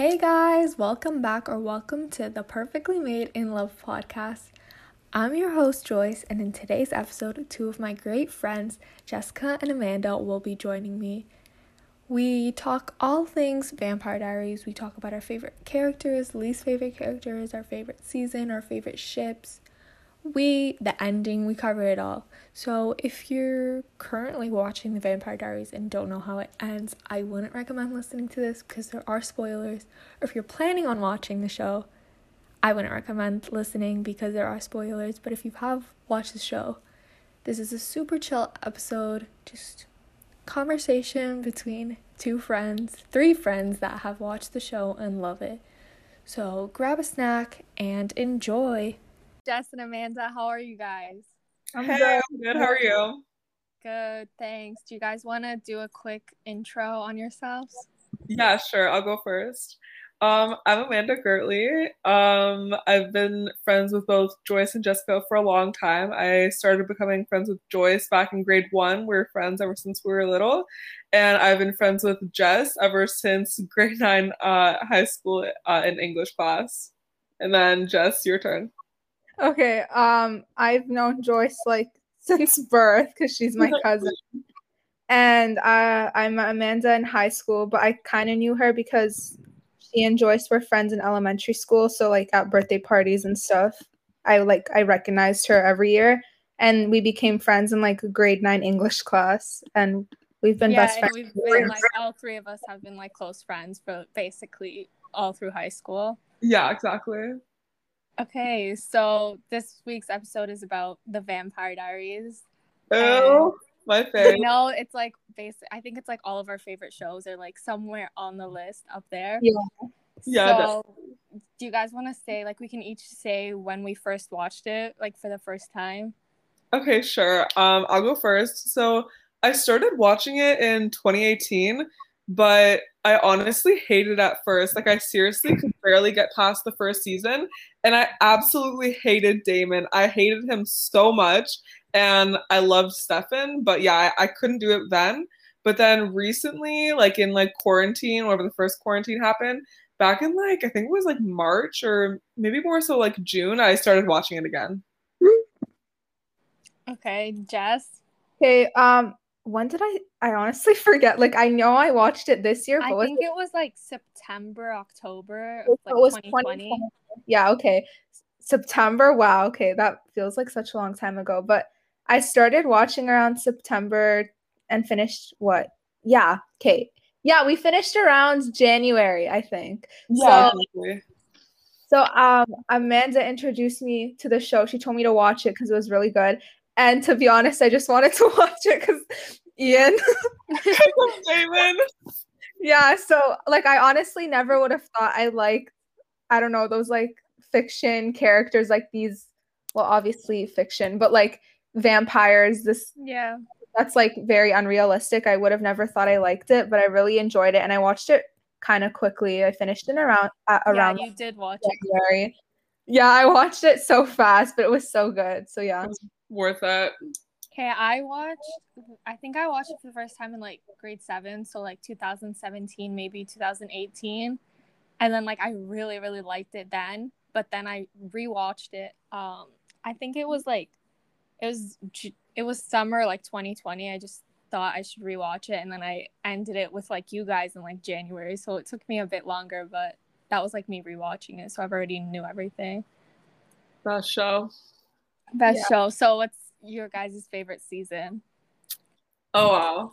Hey guys, welcome back or welcome to the Perfectly Made in Love podcast. I'm your host Joyce, and in today's episode, two of my great friends, Jessica and Amanda, will be joining me. We talk all things Vampire Diaries. We talk about our favorite characters, least favorite characters, our favorite season, our favorite ships. We, the ending, we cover it all. So if you're currently watching The Vampire Diaries and don't know how it ends, I wouldn't recommend listening to this because there are spoilers. Or if you're planning on watching the show, I wouldn't recommend listening because there are spoilers. But if you have watched the show, this is a super chill episode. Just conversation between two friends, three friends that have watched the show and love it. So grab a snack and enjoy. Jess and Amanda, how are you guys? I'm hey, good. I'm good. How are you? Good, thanks. Do you guys want to do a quick intro on yourselves? Yeah, sure. I'll go first. Um, I'm Amanda Gertley. Um, I've been friends with both Joyce and Jessica for a long time. I started becoming friends with Joyce back in grade one. We are friends ever since we were little. And I've been friends with Jess ever since grade nine uh, high school uh, in English class. And then Jess, your turn. Okay. Um, I've known Joyce like since birth because she's my cousin. And uh, I'm Amanda in high school, but I kind of knew her because she and Joyce were friends in elementary school. So like at birthday parties and stuff, I like I recognized her every year, and we became friends in like grade nine English class, and we've been yeah, best friends. We've been like all three of us have been like close friends for basically all through high school. Yeah, exactly. Okay, so this week's episode is about the Vampire Diaries. Oh, my favorite. You know, it's like basic. I think it's like all of our favorite shows are like somewhere on the list up there. Yeah. Yeah. So, do you guys want to say like we can each say when we first watched it, like for the first time? Okay, sure. Um, I'll go first. So I started watching it in 2018, but I honestly hated at first. Like I seriously could barely get past the first season, and I absolutely hated Damon. I hated him so much, and I loved Stefan, but yeah, I, I couldn't do it then. But then recently, like in like quarantine, whenever the first quarantine happened, back in like I think it was like March or maybe more so like June, I started watching it again. Okay, Jess. Okay, um, when did I? I honestly forget. Like I know I watched it this year. But I think it? it? was like September, October, it like was 2020. Yeah. Okay. September. Wow. Okay, that feels like such a long time ago. But I started watching around September and finished what? Yeah. Okay. Yeah, we finished around January, I think. Yeah. So, so um Amanda introduced me to the show. She told me to watch it because it was really good. And to be honest, I just wanted to watch it because Ian. Yeah, so like I honestly never would have thought I like I don't know, those like fiction characters like these well obviously fiction, but like vampires, this Yeah. That's like very unrealistic. I would have never thought I liked it, but I really enjoyed it and I watched it kind of quickly. I finished it around uh, around Yeah, you did watch January. it. Yeah, I watched it so fast, but it was so good. So yeah. Worth it. Okay, I watched. I think I watched it for the first time in like grade seven, so like 2017, maybe 2018, and then like I really, really liked it then. But then I rewatched it. Um, I think it was like, it was it was summer like 2020. I just thought I should rewatch it, and then I ended it with like you guys in like January, so it took me a bit longer, but that was like me rewatching it, so I've already knew everything. Best show. Best yeah. show. So what's your guys' favorite season? Oh wow.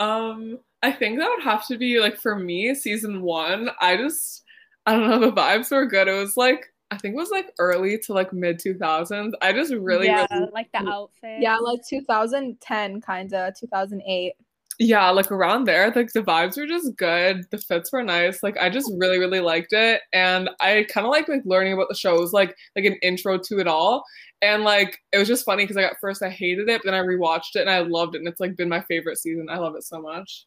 Um, I think that would have to be like for me, season one. I just I don't know, the vibes were good. It was like I think it was like early to like mid two thousands. I just really Yeah, really, like the outfit. Yeah, like two thousand ten kinda, two thousand eight yeah like around there like the vibes were just good. The fits were nice. Like i just really really liked it. And i kind of like like learning about the shows like like an intro to it all. And like it was just funny because like at first i hated it but then i rewatched it and i loved it. And it's like been my favorite season. I love it so much.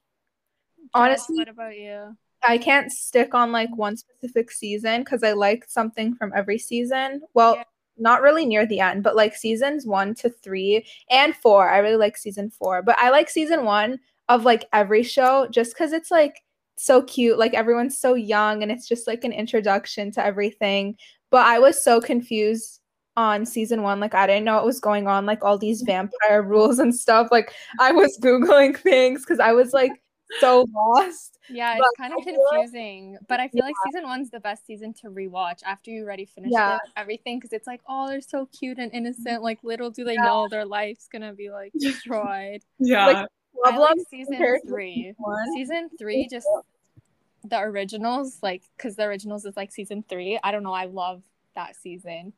Honestly what about you? I can't stick on like one specific season because i like something from every season. Well yeah. not really near the end, but like seasons one to three and four. I really like season four, but I like season one of like every show just because it's like so cute. Like everyone's so young and it's just like an introduction to everything. But I was so confused on season one. Like I didn't know what was going on, like all these vampire rules and stuff. Like I was Googling things because I was like so lost. Yeah, it's kind of confusing, like, but I feel yeah. like season one's the best season to rewatch after you already finished yeah. it, everything because it's like, oh, they're so cute and innocent. Like, little do they yeah. know their life's gonna be like destroyed. yeah, like, I like season three. Season three, just the originals, like, because the originals is like season three. I don't know. I love that season.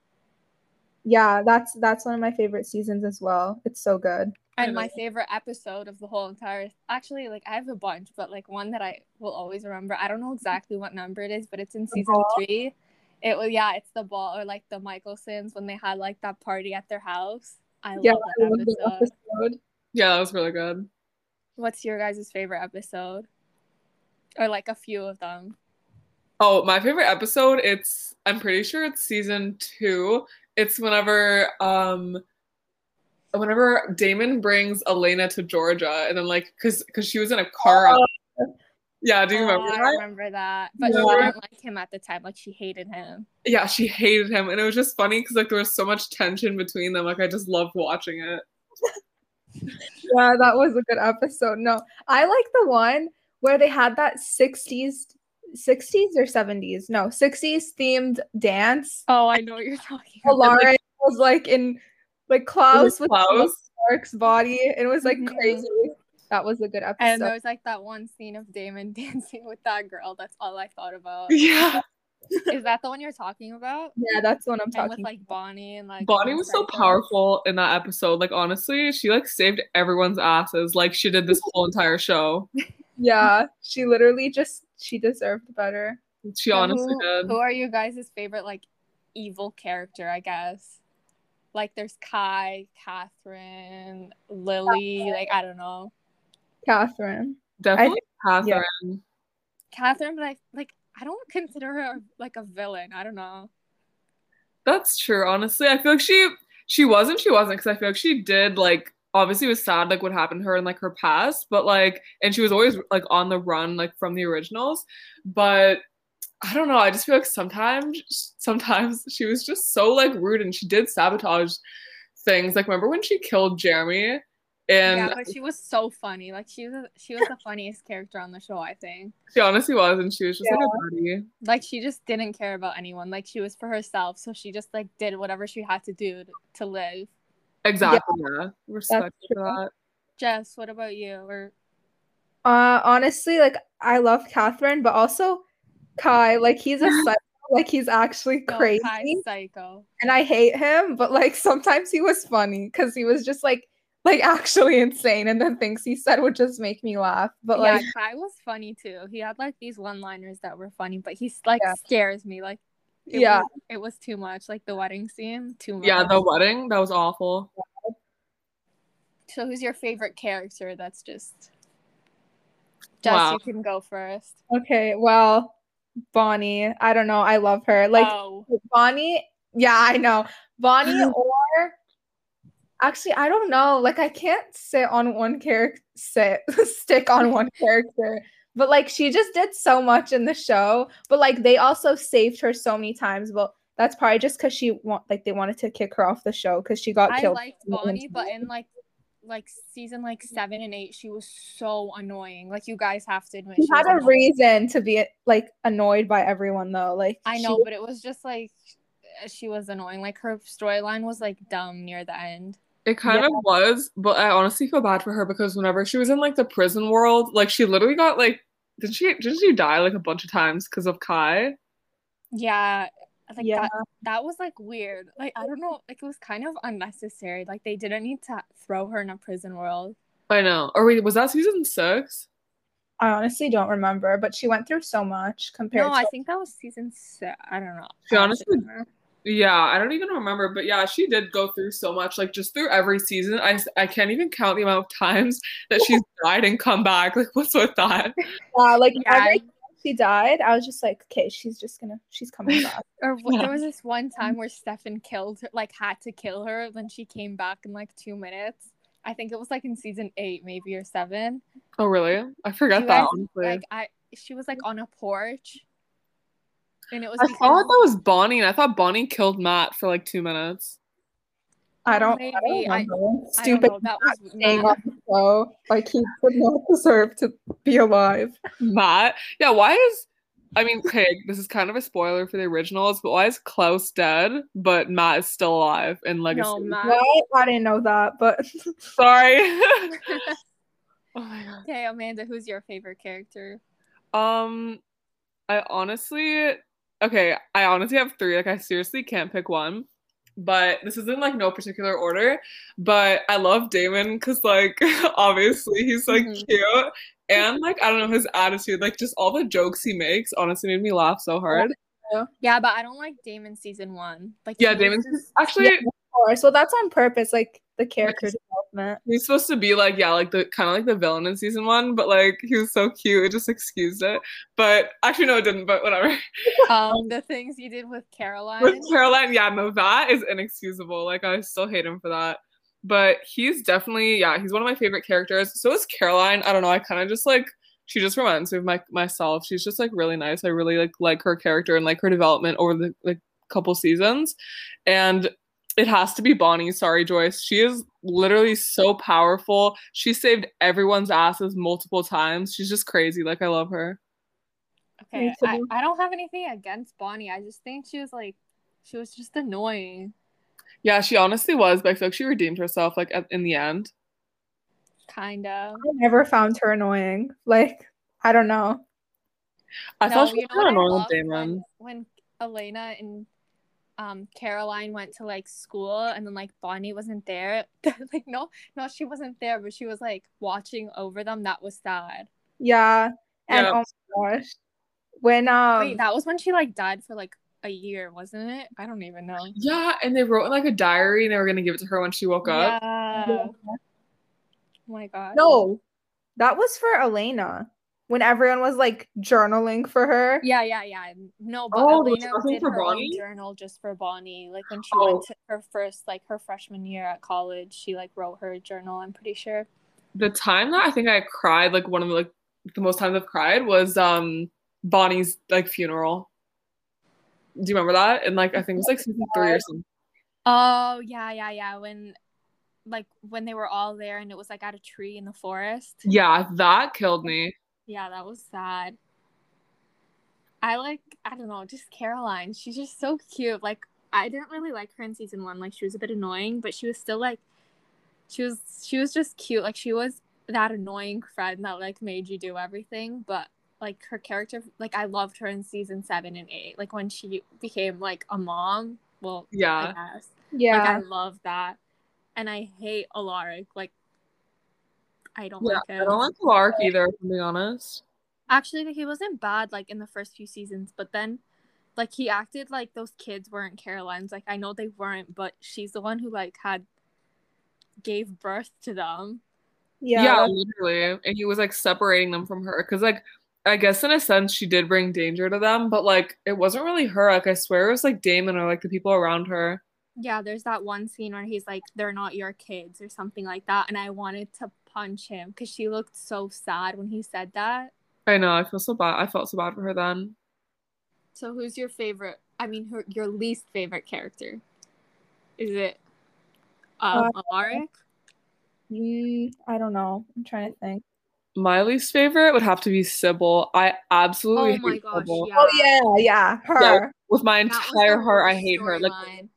Yeah, that's that's one of my favorite seasons as well. It's so good. And my favorite episode of the whole entire actually like I have a bunch, but like one that I will always remember. I don't know exactly what number it is, but it's in season three. It was yeah, it's the ball or like the Mikaelsons when they had like that party at their house. I yeah, love that I love episode. episode. Yeah, that was really good. What's your guys' favorite episode? Or like a few of them. Oh, my favorite episode, it's I'm pretty sure it's season two. It's whenever um whenever Damon brings Elena to Georgia, and then like, cause cause she was in a car. Oh. Yeah, do you remember? Oh, I remember that, but yeah. she didn't like him at the time. Like she hated him. Yeah, she hated him, and it was just funny because like there was so much tension between them. Like I just loved watching it. yeah, that was a good episode. No, I like the one where they had that '60s 60s or 70s? No, 60s themed dance. Oh, I know what you're talking about. Lauren was like in like Klaus with Mark's body. It was like mm-hmm. crazy. That was a good episode. And there was like that one scene of Damon dancing with that girl. That's all I thought about. Yeah. Is that the one you're talking about? Yeah, that's the one I'm talking. And with like Bonnie and like Bonnie was so powerful in that episode. Like honestly, she like saved everyone's asses. Like she did this whole entire show. yeah, she literally just she deserved better. She honestly who, did. Who are you guys' favorite like evil character? I guess like there's Kai, Catherine, Lily. Like I don't know. Catherine. Definitely Catherine. Yeah. Catherine, but I like I don't consider her like a villain. I don't know. That's true. Honestly, I feel like she she wasn't. She wasn't because I feel like she did like obviously was sad like what happened to her in like her past, but like and she was always like on the run like from the originals, but I don't know. I just feel like sometimes, sometimes she was just so like rude, and she did sabotage things. Like remember when she killed Jeremy? And yeah, but she was so funny. Like she was, she was the funniest character on the show. I think she honestly was, and she was just yeah. like a buddy. Like she just didn't care about anyone. Like she was for herself, so she just like did whatever she had to do to, to live. Exactly. Yeah. yeah. Respect for that. Jess, what about you? Or uh, honestly, like I love Catherine, but also Kai, like he's a psycho, like he's actually crazy. No, psycho. And I hate him, but like sometimes he was funny because he was just like like actually insane and the things he said would just make me laugh. But yeah, like Kai was funny too. He had like these one-liners that were funny, but he's like yeah. scares me. Like it yeah, was, it was too much. Like the wedding scene, too much. Yeah, the wedding that was awful. So, who's your favorite character? That's just. Jess, wow. you can go first. Okay, well, Bonnie. I don't know. I love her. Like oh. Bonnie. Yeah, I know. Bonnie or actually, I don't know. Like I can't sit on one character sit stick on one character. But like she just did so much in the show. But like they also saved her so many times. But that's probably just because she want like they wanted to kick her off the show because she got I killed. I liked Bonnie, but in like like season like seven and eight, she was so annoying. Like you guys have to admit, she, she had a annoying. reason to be like annoyed by everyone though. Like I know, she... but it was just like she was annoying. Like her storyline was like dumb near the end. It kind yeah. of was, but I honestly feel bad for her because whenever she was in like the prison world, like she literally got like did she didn't she die like a bunch of times because of Kai? Yeah, like yeah. that that was like weird. Like i don't know like it was kind of unnecessary. Like they didn't need to throw her in a prison world. I know. Or wait was that season six? I honestly don't remember but she went through so much compared to no to i think that was season six i don't know. She honestly yeah i don't even remember but yeah she did go through so much like just through every season i i can't even count the amount of times that she's died and come back like what's with that yeah like yeah. every she died, I was just like, okay, she's just gonna, she's coming back. or yeah. there was this one time where Stefan killed her, like had to kill her, then she came back in like two minutes. I think it was like in season eight, maybe or seven. Oh really? I forgot that. Guys, like I, she was like on a porch. And it was I because thought that was Bonnie, and I thought Bonnie killed Matt for like two minutes. I don't, I don't I- remember. I don't Stupid know, that was staying Matt. on the show. Like he would not deserve to be alive. Matt, yeah. Why is? I mean, okay, this is kind of a spoiler for the originals, but why is Klaus dead, but Matt is still alive in Legacy? No, Matt. What? I didn't know that, but Sorry. oh my god. okay, Amanda, who's your favorite character? Um, I honestly, okay, I honestly have three. Like, I seriously can't pick one. But this is in like no particular order. But I love Damon because, like, obviously he's like Mhm. cute and like I don't know his attitude, like just all the jokes he makes, honestly made me laugh so hard. Yeah, but I don't like Damon season one. Like Yeah, Damon's just- actually Yeah. Or- so that's on purpose, like the character development. he's supposed to be like yeah, like the kind of like the villain in season one, but like he was so cute, it just excused it. But actually, no, it didn't. But whatever. um the things you did with Caroline. With Caroline, yeah, no, that is inexcusable. Like I still hate him for that. But he's definitely, yeah, he's one of my favorite characters. So is Caroline. I don't know. I kind of just like she just reminds me of my myself. She's just like really nice. I really like like her character and like her development over the like couple seasons. And it has to be Bonnie. Sorry, Joyce. She is literally so powerful. She saved everyone's asses multiple times. She's just crazy. Like I love her. Okay, I. I don't have anything against Bonnie. I just think she was like she was just annoying. Yeah, she honestly was, but I feel like she redeemed herself like at, in the end. Kind of. I never found her annoying. Like I don't know. I thought she was know what I kind of annoying Damon. When, when Elena and um Caroline went to like school and then like Bonnie wasn't there. like no, no, she wasn't there, but she was like watching over them. That was sad. Yeah. And Yeah. oh my gosh. When um Wait, that was when she like died for like a year, wasn't it? I don't even know. Yeah, and they wrote in like a diary and they were gonna give it to her when she woke up. Yeah. Oh my god. No, that was for Elena. When everyone was like journaling for her. Yeah, yeah, yeah. No, but Oh, there Elena did for her Bonnie? own journal just for Bonnie. Like when she Oh. went to her first, like her freshman year at college, she like wrote her journal. I'm pretty sure. The time that I think I cried, like one of the like the most times I've cried was um Bonnie's like funeral. Do you remember that? And like I think it was like season three or something. Oh yeah, yeah, yeah. When like when they were all there and it was like at a tree in the forest. Yeah, that killed me. Yeah, that was sad. I like I don't know, just Caroline. She's just so cute. Like I didn't really like her in season one. Like she was a bit annoying, but she was still like she was she was just cute. Like she was that annoying friend that like made you do everything, but like her character like I loved her in season seven and eight. Like when she became like a mom. Well, Yeah. I guess. Yeah. Like I love that. And I hate Alaric. Like I don't Yeah, like him. I don't like Clark either, to I'm honest. Actually, like, he wasn't bad like in the first few seasons, but then like he acted like those kids weren't Caroline's. Like I know they weren't, but she's the one who like had gave birth to them. yeah. Yeah, literally. And he was like separating them from her. Cause like I guess in a sense she did bring danger to them, but like it wasn't really her. Like I swear it was like Damon or like the people around her. Yeah, there's that one scene where he's like, "They're not your kids" or something like that, and I wanted to punch him because she looked so sad when he said that. I know, I feel so bad. I felt so bad for her then. So, who's your favorite? I mean, her, your least favorite character? Is it um, Alaric? Mm, I don't know. I'm trying to think. My least favorite would have to be Sybil. I absolutely Oh my hate gosh, Sybil. yeah. Oh yeah, yeah. Her. With my That entire heart, I hate her. Like storyline.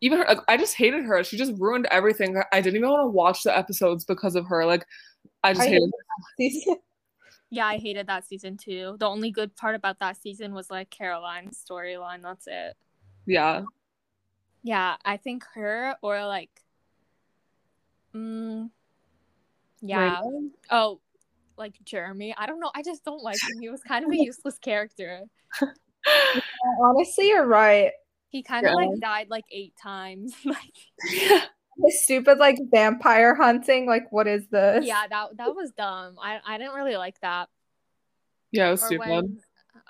Even her, like, I just hated her. She just ruined everything. I didn't even want to watch the episodes because of her. Like I just I hated. hate- Yeah, I hated that season too. The only good part about that season was like Caroline's storyline. That's it. Yeah, Yeah, I think her or like, mm, yeah. Raymond? Oh, like Jeremy. I don't know. I just don't like him. He was kind of a useless character. Honestly, you're right. He kind of Yeah. like died like eight times. like, stupid like vampire hunting. Like, what is this? yeah, that that was dumb. I I didn't really like that. yeah, it was Or stupid. when,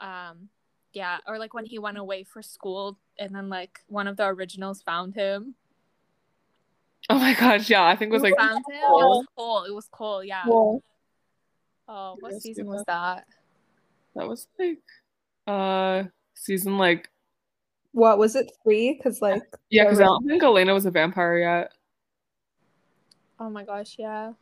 um, yeah, or like when he went away for school and then like one of the originals found him. Oh my gosh, yeah, I think it was Who like found him? It was Cole. It was Cole. Yeah. Well, Oh, what Yes, season yeah. was that? That was like uh season like What was it? Three? Because like yeah, because I don't think Elena was a vampire yet. Oh my gosh, yeah.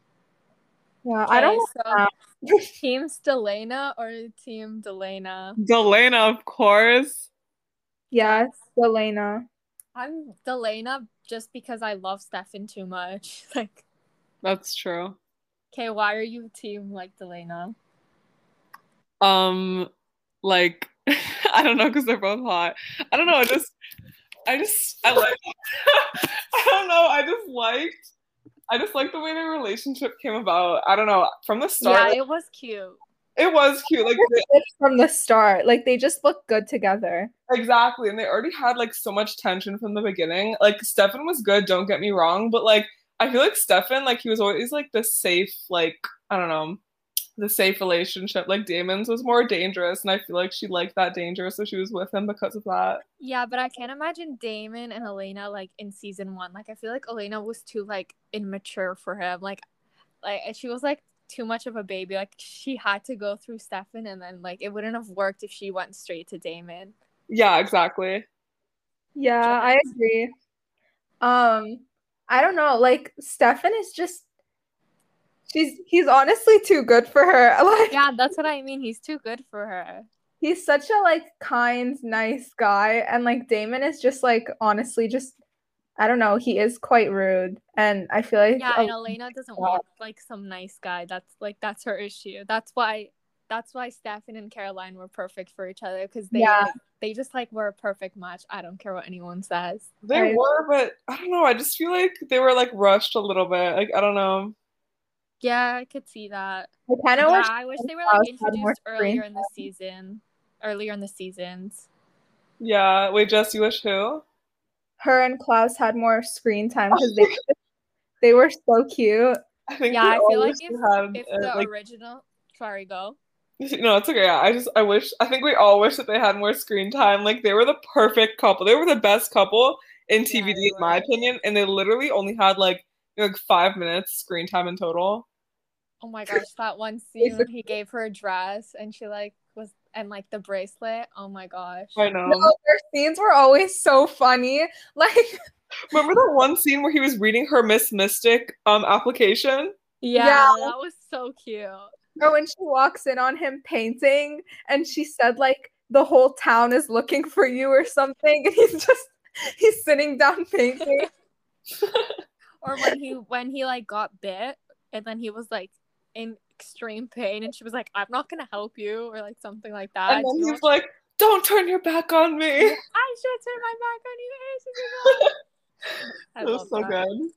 yeah, I don't. Okay, know. so Team Stelena or Team Delena? Delena, of course. Yes, Elena. I'm Delena just because I love Stefan too much. Like, That's true. okay, why are you team like Delena? Um, like I don't know because they're both hot. I don't know. I just, I just, I like. I don't know. I just liked. I just like the way their relationship came about. I don't know. From the start, Yeah, it was cute. it was cute. Like they- from the start. Like they just look good together. exactly, and they already had like so much tension from the beginning. Like Stefan was good. Don't get me wrong, but like I feel like Stefan, like he was always like the safe, like I don't know, the safe relationship. Like Damon's was more dangerous, and I feel like she liked that danger, so she was with him because of that. Yeah, but I can't imagine Damon and Elena like in season one. Like I feel like Elena was too like immature for him. Like like she was like too much of a baby. Like she had to go through Stefan and then like it wouldn't have worked if she went straight to Damon. Yeah, exactly. Yeah, I agree. Um, I don't know. Like Stefan is just she's he's honestly too good for her. Like Yeah, that's what I mean. He's too good for her. he's such a like kind, nice guy, and like Damon is just like honestly just I don't know. He is quite rude, and I feel like Yeah, a- and Elena doesn't want like some nice guy. That's like that's her issue. That's why that's why Stefan and Caroline were perfect for each other because they yeah. they just like were a perfect match. I don't care what anyone says. They I- were, but I don't know. I just feel like they were like rushed a little bit. Like I don't know. Yeah, I could see that. I kind of Yeah, wish I wish they were like had more introduced earlier screen in the season. Earlier in the seasons. Yeah. Wait, Jess, you wish who? her and Klaus had more screen time because they they were so cute. I think. Yeah, I feel like wish if, we had, if uh, the like, original sorry, go. no, it's okay. Yeah, I just I wish. I think we all wish that they had more screen time. Like they were the perfect couple. They were the best couple in TVD, they in my opinion. And they literally only had like like five minutes screen time in total. Oh my gosh, that one scene when he gave her a dress and she like was and like the bracelet. Oh my gosh. I know. No, their scenes were always so funny. Like Remember that one scene where he was reading her Miss Mystic um application? Yeah, Yeah. that was so cute. or when she walks in on him painting and she said like the whole town is looking for you or something and he's just he's sitting down painting. Or when he when he like got bit and then he was like in extreme pain and she was like, I'm not gonna help you or like something like that. and then you he's know- like, "Don't turn your back on me." I should turn my back on you. I that." It was so that. good.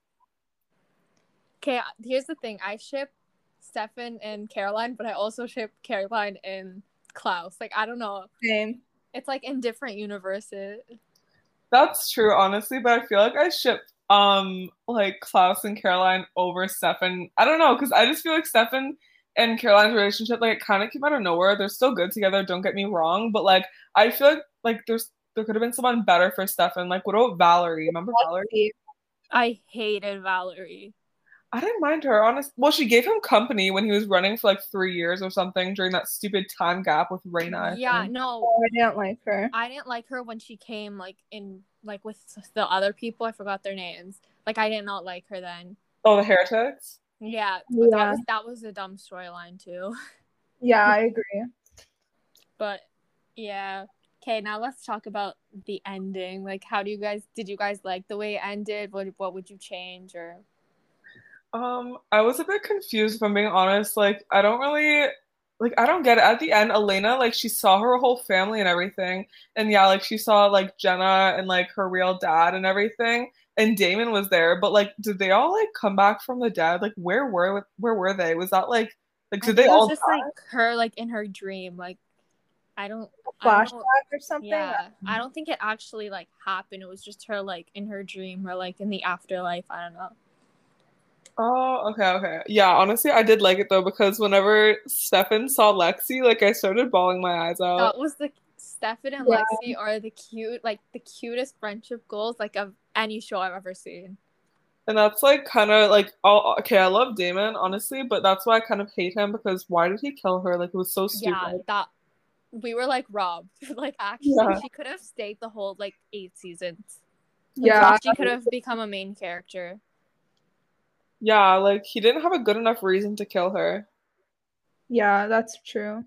Okay, uh, here's the thing. I ship Stefan and Caroline, but I also ship Caroline and Klaus. Like I don't know. Same. It's like in different universes. That's true, honestly, but I feel like I ship um like Klaus and Caroline over Stefan. I don't know, because I just feel like Stefan and Caroline's relationship like it kind of came out of nowhere. They're still good together, don't get me wrong, but like I feel like like there's there could have been someone better for Stefan. Like what about Valerie? Remember Valerie? I hated Valerie. I didn't mind her, honest. Well, she gave him company when he was running for like three years or something during that stupid time gap with Rayna. Yeah, no, Oh, I didn't like her. I didn't like her when she came like in like with the other people. I forgot their names. Like I did not like her then. Oh, the heretics. Yeah, but that was that was a dumb storyline too. Yeah, I agree. But yeah. Okay, now let's talk about the ending. Like how do you guys did you guys like the way it ended? What what would you change or Um, I was a bit confused if I'm being honest. Like, I don't really like I don't get it. At the end, Elena, like she saw her whole family and everything. And yeah, like she saw like Jenna and like her real dad and everything. And Damon was there, but like did they all like come back from the dead? Like where were where were they? Was that like like did think they it was all just die? like her like in her dream. Like I don't I don't- or something. Yeah, mm-hmm. I don't think it actually like happened. It was just her like in her dream or like in the afterlife. I don't know. Oh, okay, okay. Yeah, honestly, I did like it though because whenever Stefan saw Lexi, like I started bawling my eyes out. That was the Stefan and Yeah. Lexi are the cute like the cutest friendship goals like of any show I've ever seen. And that's like kind of like, oh, okay, I love Damon, honestly, but that's why I kind of hate him because why did he kill her? Like, it was so stupid. Yeah, that we were like robbed. like actually, Yeah. she could have stayed the whole like eight seasons. Yeah. she could have become a main character. Yeah, like he didn't have a good enough reason to kill her. Yeah, that's true.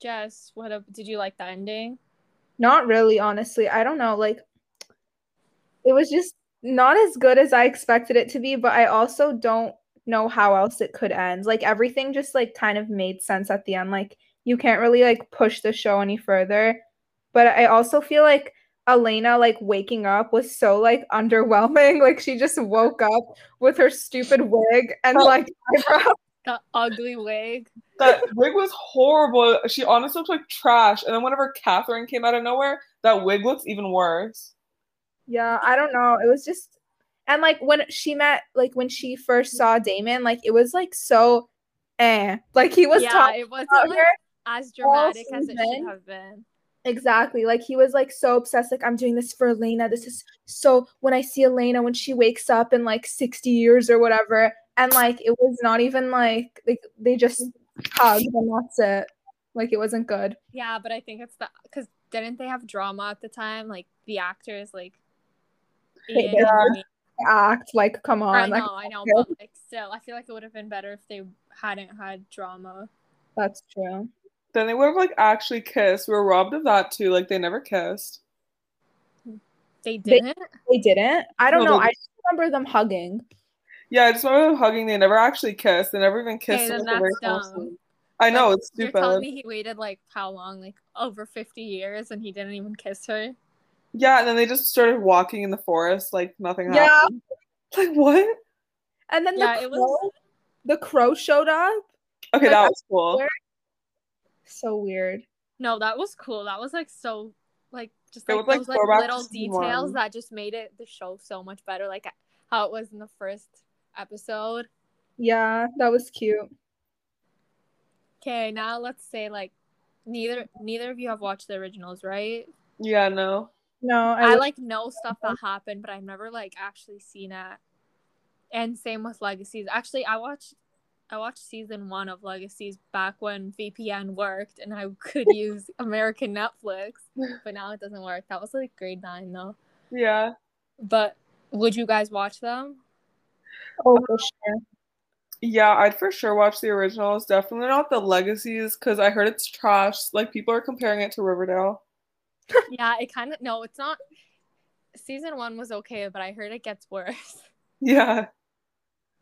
Jess, what a, did you like the ending? Not really, honestly. I don't know. Like, it was just not as good as I expected it to be, but I also don't know how else it could end. Like, everything just, like, kind of made sense at the end. Like, you can't really, like, push the show any further. But I also feel like Elena, like, waking up was so, like, underwhelming. Like, she just woke up with her stupid wig and, like, eyebrows. The ugly wig. That wig was horrible. She honestly looked like trash. And then whenever Catherine came out of nowhere, that wig looks even worse. Yeah, I don't know. It was just and like when she met like when she first saw Damon, like it was like so eh. Like he was yeah, talking it wasn't about like her. as dramatic as it season. should have been. Exactly. Like he was like so obsessed, like I'm doing this for Elena. This is so when I see Elena when she wakes up in like 60 years or whatever. And like it was not even like like they just hugged and that's it. Like it wasn't good. Yeah, but I think it's the because didn't they have drama at the time? Like the actors, like Ian did. and me- Act like come I on. Like I know, but like still, I feel like it would have been better if they hadn't had drama. that's true. Then they would have like actually kissed. We were robbed of that too. Like they never kissed. They They- didn't. They didn't. I don't No, know. they- I just remember them hugging. Yeah, I just remember them hugging. They never actually kissed. They never even kissed. Okay, in, then very that's dumb. I know Like, it's You're telling me he waited like how long? Like over fifty years, and he didn't even kiss her. Yeah, and then they just started walking in the forest like nothing Yeah. happened. Like what? And then Yeah, the it crow, was- the crow showed up. Okay, Like, that was cool. Swear- So weird. No, that was cool. That was like so, like just like was, like, those like throwback little details one. that just made it the show so much better. Like how it was in the first episode. Yeah, that was cute. Okay, now let's say like neither neither of you have watched the originals, right? Yeah, no. No, I, I like know stuff that happened, but I've never like actually seen it. And same with Legacies. Actually, I watched I watched season one of Legacies back when VPN worked and I could use American Netflix, but now it doesn't work. That was like grade nine though. Yeah. But would you guys watch them? oh um, for sure. Yeah, I'd for sure watch the originals. Definitely not the legacies because I heard it's trash. Like people are comparing it to Riverdale. yeah, it kind of no, it's not. Season one was okay, but I heard it gets worse. Yeah.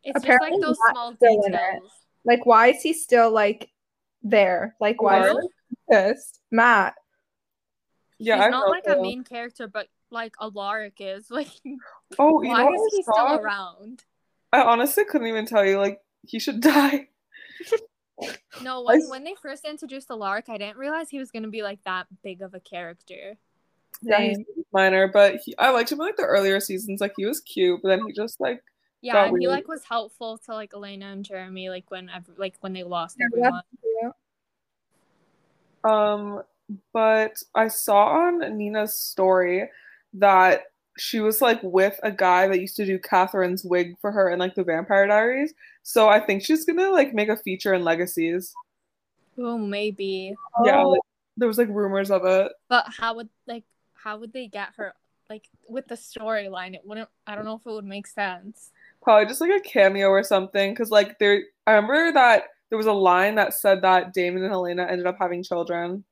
It's Apparently just like those small still in it. details. Like, why is he still like there? Like, why Hello? is he pissed? Matt. Yeah, He's I not know like a main character, but like Alaric is. Like, Oh, you why know is he saw? still around? I honestly couldn't even tell you. Like he should die. No, when s- when they first introduced Alaric, I didn't realize he was gonna be like that big of a character. Yeah, he's minor, but he, I liked him in like the earlier seasons. Like he was cute, but then he just like Yeah, and he like was helpful to like Elena and Jeremy, like when ev- like when they lost everyone. Yeah. Um, but I saw on Nina's story that she was like with a guy that used to do Catherine's wig for her in like the Vampire Diaries. So I think she's gonna like make a feature in Legacies. Oh, maybe. Yeah, Oh, like, there was like rumors of it. But how would like how would they get her like with the storyline? It wouldn't. I don't know if it would make sense. Probably just like a cameo or something. Cause like there, I remember that there was a line that said that Damon and Elena ended up having children.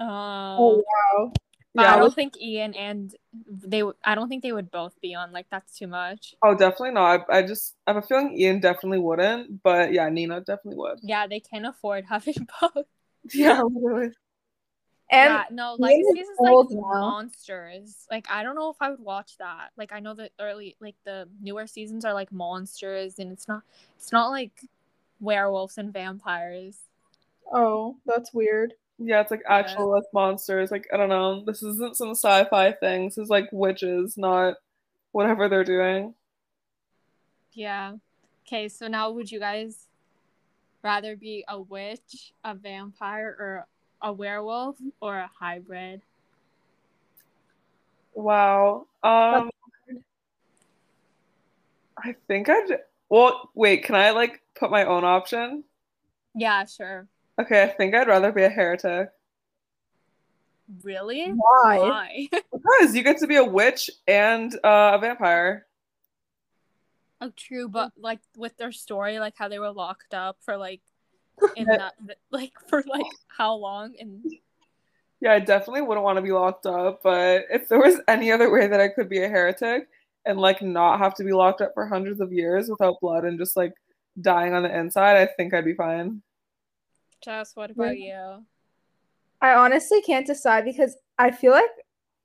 Um, oh wow. Yeah, I I don't was- think Ian and they. I don't think they would both be on. Like that's too much. oh, definitely not. I, I just I have a feeling Ian definitely wouldn't, but yeah, Nina definitely would. Yeah, they can't afford having both. Yeah, literally. And yeah, no, Ian is is like now. monsters. Like I don't know if I would watch that. Like I know the early, like the newer seasons are like monsters, and it's not. It's not like werewolves and vampires. oh, that's weird. Yeah, it's like actual like monsters. Like I don't know. This isn't some sci-fi thing. This is like witches, not whatever they're doing. Yeah. Okay, so now would you guys rather be a witch, a vampire, or a werewolf, or a hybrid? Wow. Um, I think I'd. Well, wait. Can I like put my own option? Yeah, sure. Okay, I think I'd rather be a heretic. Really? Why? Why? Because you get to be a witch and uh, a vampire. oh, true. But like with their story, like how they were locked up for like in that like for like how long and Yeah, I definitely wouldn't want to be locked up, but if there was any other way that I could be a heretic and like not have to be locked up for hundreds of years without blood and just like dying on the inside, I think I'd be fine. Jess, what about you? I honestly can't decide because I feel like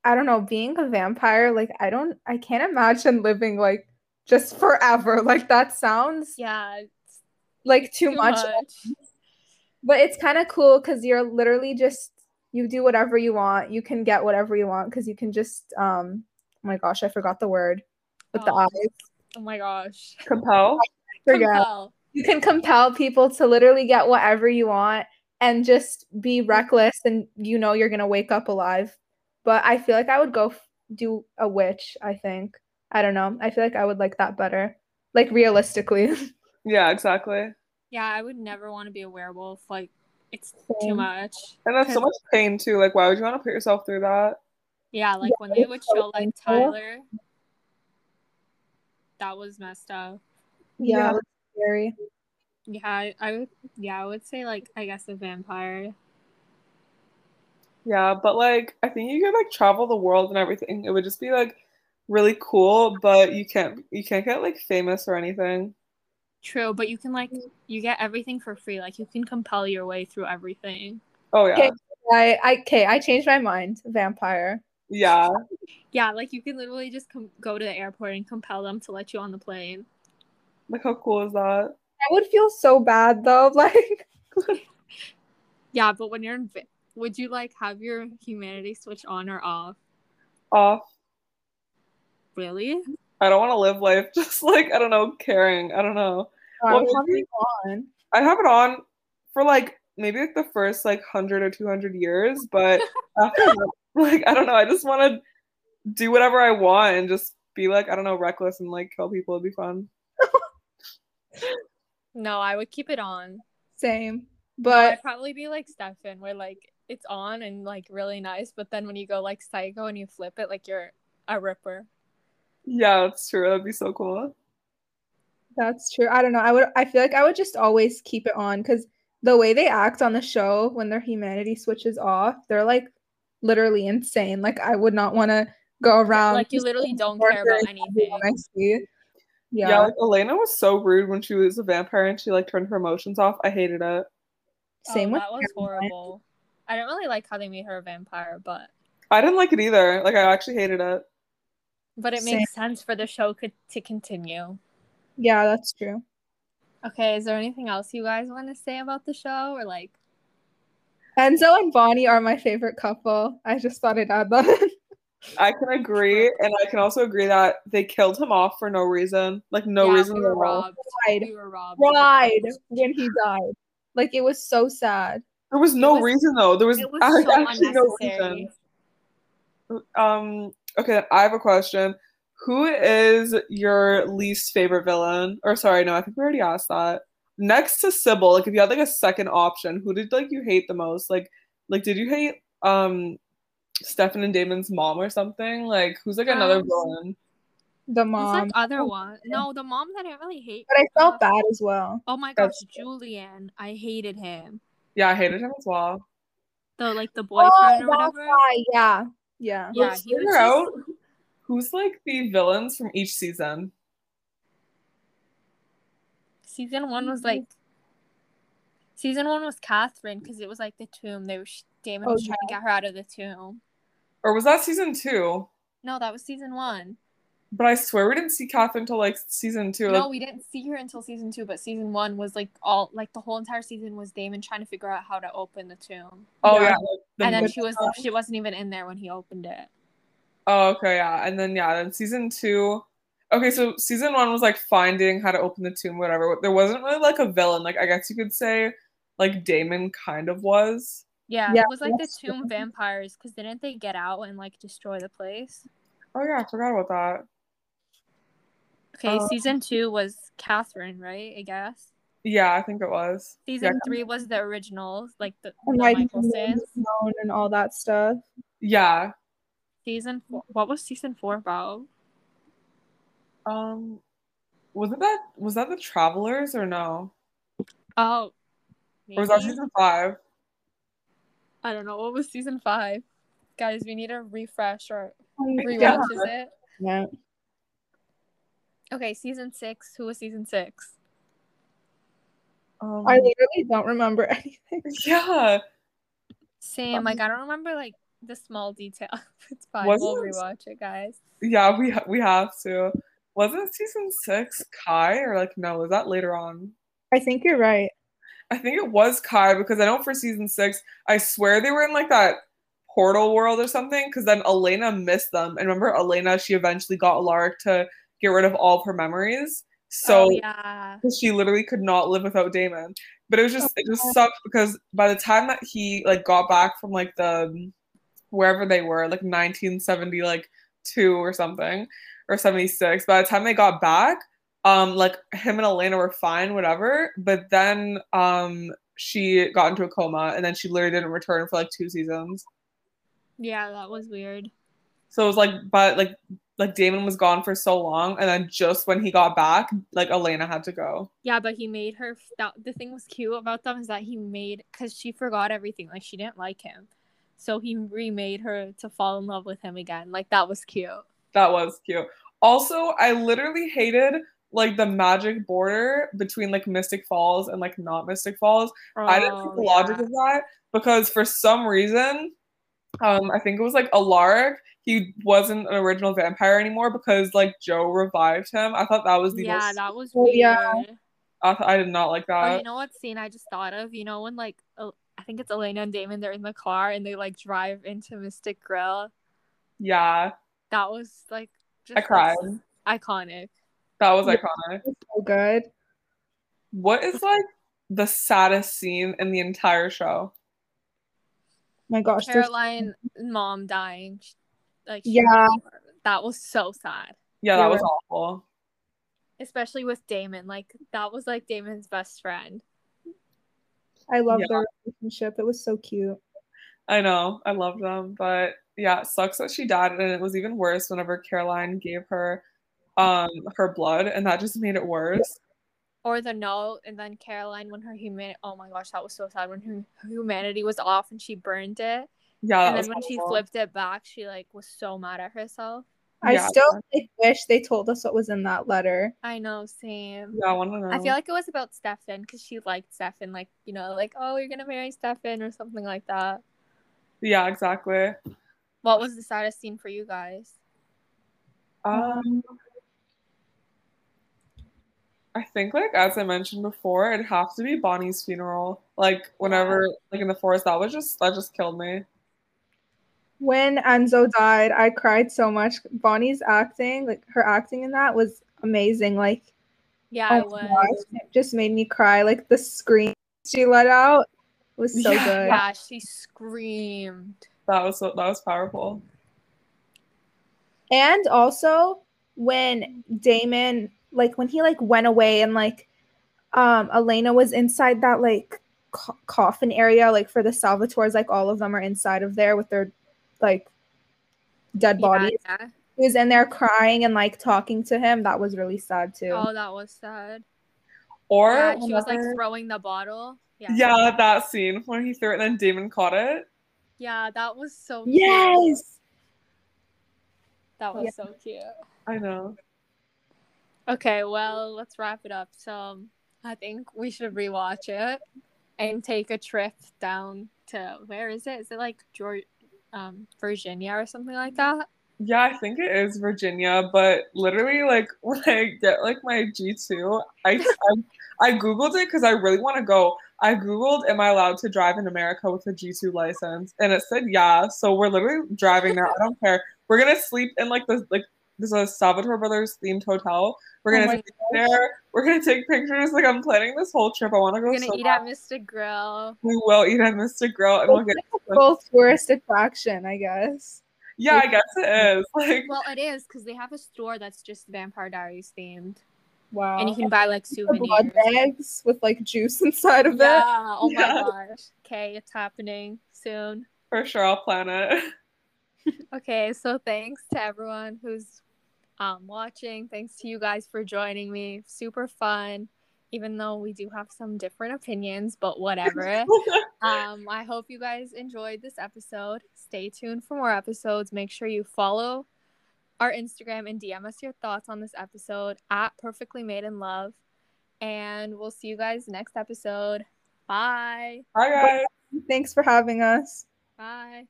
I don't know, being a vampire, like I don't I can't imagine living like just forever. Like that sounds Yeah, it's like too, much. But it's kind of cool because you're literally just you do whatever you want. You can get whatever you want because you can just um oh my gosh, I forgot the word with the Oh. eyes. Oh my gosh. Compel? Forget. Compel. You can compel people to literally get whatever you want and just be reckless and you know you're gonna wake up alive. But I feel like I would go f- do a witch, I think. I don't know. I feel like I would like that better. Like realistically. Yeah, exactly. Yeah, I would never want to be a werewolf. Like it's too much. And that's so much pain too. Like, why would you want to put yourself through that? Yeah, like Yeah, when they would so show like painful. Tyler. That was messed up. yeah, Yeah. it was scary. Yeah, I, I would yeah, I would say like I guess a vampire. Yeah, but like, I think you could like travel the world and everything. It would just be like really cool, but you can't you can't get like famous or anything. True, but you can like you get everything for free. Like you can compel your way through everything. Oh yeah, Okay. I I okay, I changed my mind. Vampire. yeah. Yeah, like you can literally just com- go to the airport and compel them to let you on the plane. Like, how cool is that? I would feel so bad though. Like Yeah, but when you're in, va- would you like have your humanity switch on or off? Off. Really? I don't want to live life just like I don't know, caring. I don't know. I would Well, have it on. I have it on for like maybe like the first like hundred or two hundred years, but after that, like I don't know, I just want to do whatever I want and just be like I don't know, reckless and like kill people. It'd be fun. No, I would keep it on. Same. But i'd probably be like Stefan, where like it's on and like really nice, but then when you go like psycho and you flip it, like you're a ripper. Yeah, that's true. That'd be so cool. That's true. I don't know. I would I feel like I would just always keep it on because the way they act on the show when their humanity switches off, they're like literally insane. Like I would not want to go around like you literally don't care about anything. I see. Yeah. Yeah. like Elena was so rude when she was a vampire and she like turned her emotions off. I hated it. Same oh, with that was horrible. I don't really like how they made her a vampire, but I didn't like it either. Like I actually hated it. but it Same. makes sense for the show could to continue. Yeah, that's true. Okay, is there anything else you guys want to say about the show or like Enzo and Bonnie are my favorite couple. I just thought I'd add that. I can agree, and I can also agree that they killed him off for no reason. Like no yeah, reason we at all. robbed. Right. We were robbed. Cried when he died. Like it was so sad. There was no was- reason though. There was, was ac- so actually no reason. Um. Okay, I have a question. Who is your least favorite villain? Or sorry, no, I think we already asked that. Next to Sybil, like if you had like a second option, who did like you hate the most? Like, like did you hate um Stefan and Damon's mom or something? Like, who's like another Um, villain? The It's mom. like other one. No, the mom that I really hate. but I felt Uh, bad as well. Oh my gosh, That's true. Julian. I hated him. Yeah, I hated him as well. The like the Oh, boyfriend or that whatever. guy. Yeah. Yeah. Yeah, Let's he was just- out who's like the villains from each season. Season one was like. Season one was Catherine because it was like the tomb. They were Damon Oh, was trying to get her out of the tomb. Or was that season two? No, that was season one. But I swear we didn't see Catherine until like season two. No, Like, we didn't see her until season two, but season one was like all like the whole entire season was Damon trying to figure out how to open the tomb. oh Yeah. yeah. like, the and then she was stuff. she wasn't even in there when he opened it. Oh, okay, yeah. And then yeah, then season two. Okay, so season one was like finding how to open the tomb, whatever. There wasn't really like a villain. Like I guess you could say like Damon kind of was. Yeah, Yeah, it was like the that's tomb vampires because didn't they get out and like destroy the place? Oh yeah, I forgot about that. Okay, Oh. season two was Catherine, right? I guess. Yeah, I think it was. Season three was the original, like the, And the like Mikaelsons. known and all that stuff. Yeah. Season four. What was season four about? Um, wasn't that was that the Travelers or no? Oh, Or was that season five? I don't know. What was season five? Guys, we need a refresh or Yeah. rewatches it. Yeah. Okay, season six. Who was season six? Um, I literally don't remember anything. yeah. Same. Like I don't remember like the small detail. it's fine. Wasn't we'll rewatch it, guys. Yeah, we ha- we have to. Wasn't season six Kai or like no? Was that later on? I think you're right. I think it was Kai because I know for season six, I swear they were in like that portal world or something. Because then Elena missed them, and remember Elena? She eventually got Alaric to get rid of all of her memories, so oh, yeah. because she literally could not live without Damon. But it was just oh, it just sucked because by the time that he like got back from like the wherever they were, like 1970 like two or something or 76, by the time they got back, um like him and Elena were fine, whatever. But then um she got into a coma and then she literally didn't return for like two seasons. Yeah, that was weird. So it was like but like like Damon was gone for so long and then just when he got back, like Elena had to go. Yeah, but he made her. That, the thing was cute about them is that he made because she forgot everything. Like she didn't like him, so he remade her to fall in love with him again. Like that was cute. That was cute. Also, I literally hated like the magic border between like Mystic Falls and like not Mystic Falls. I didn't see Oh, the logic of that because for some reason, um, I think it was like Alaric, he wasn't an original vampire anymore because like Jo revived him. I thought that was the Yeah, most. that was Oh, weird. yeah. I, th- I did not like that. Oh, that. you know what scene I just thought of? You know when like El- I think it's Elena and Damon. They're in the car and they like drive into Mystic Grill. yeah, That was like just I like, cried. iconic. That was Yeah. iconic. It's so good. What is like the saddest scene in the entire show? My gosh. there's- Caroline mom dying. Sh- Like she Yeah. that was so sad. Yeah, that You're was awful. Especially with Damon. Like that was like Damon's best friend. I love Yeah. their relationship. It was so cute. I know. I love them. But yeah, it sucks that she died. And it was even worse whenever Caroline gave her um her blood and that just made it worse. Or the note, and then Caroline when her human oh my gosh, that was so sad when her, her humanity was off and she burned it. Yeah. and then when she flipped it back, she like was so mad at herself. I Yeah. still like, wish they told us what was in that letter. I know, same. Yeah, I want to know. I feel like it was about Stefan because she liked Stefan, like, you know, like, oh, you're gonna marry Stefan or something like that. yeah, exactly. What was the saddest scene for you guys? Um I think like as I mentioned before, it'd have to be Bonnie's funeral. Like whenever like in the forest, that was just that just killed me. When Enzo died, I cried so much. Bonnie's acting, like her acting in that was amazing. Like, Yeah, oh I my was. gosh, it just made me cry. Like the scream she let out was so Yeah. good. Yeah, she screamed. That was so that was powerful. And also when Damon, like when he like went away and like um Elena was inside that like co- coffin area, like for the Salvatores like all of them are inside of there with their like dead bodies. Yeah, yeah. He was in there crying and like talking to him. That was really sad too. Oh, that was sad. Or Yeah, she was like throwing the bottle. Yeah. yeah, that scene when he threw it and then Damon caught it. Yeah, that was so cute. yes. That was Yeah. so cute. I know. Okay, well, let's wrap it up. So um, I think we should rewatch it and take a trip down to where is it? Is it like Georgia, um, Virginia or something like that? Yeah, I think it is Virginia, but literally, like when I get like my G two, I, I I googled it because I really want to go. I googled, "Am I allowed to drive in America with a G two license?" And it said yeah. So we're literally driving there. I don't care. We're gonna sleep in like the like there's a Salvatore Brothers themed hotel. We're Oh gonna my sleep there. We're gonna take pictures. Like I'm planning this whole trip. I want to go. We're gonna so eat bad. at Mystic Grill. We will eat at Mystic Grill, and we'll get. Full tourist attraction, I guess. Yeah, I guess it is. Like Well, it is because they have a store that's just Vampire Diaries themed. Wow. and you can buy like The blood souvenirs. bags with like juice inside of Yeah. it. Oh my Yeah. gosh. Okay, it's happening soon. For sure, I'll plan it. Okay, so thanks to everyone who's um watching. Thanks to you guys for joining me. Super fun. Even though we do have some different opinions, but whatever. um, I hope you guys enjoyed this episode. Stay tuned for more episodes. Make sure you follow our Instagram and DM us your thoughts on this episode at Perfectly Made in Love. And we'll see you guys next episode. Bye. Bye, guys. Thanks for having us. Bye.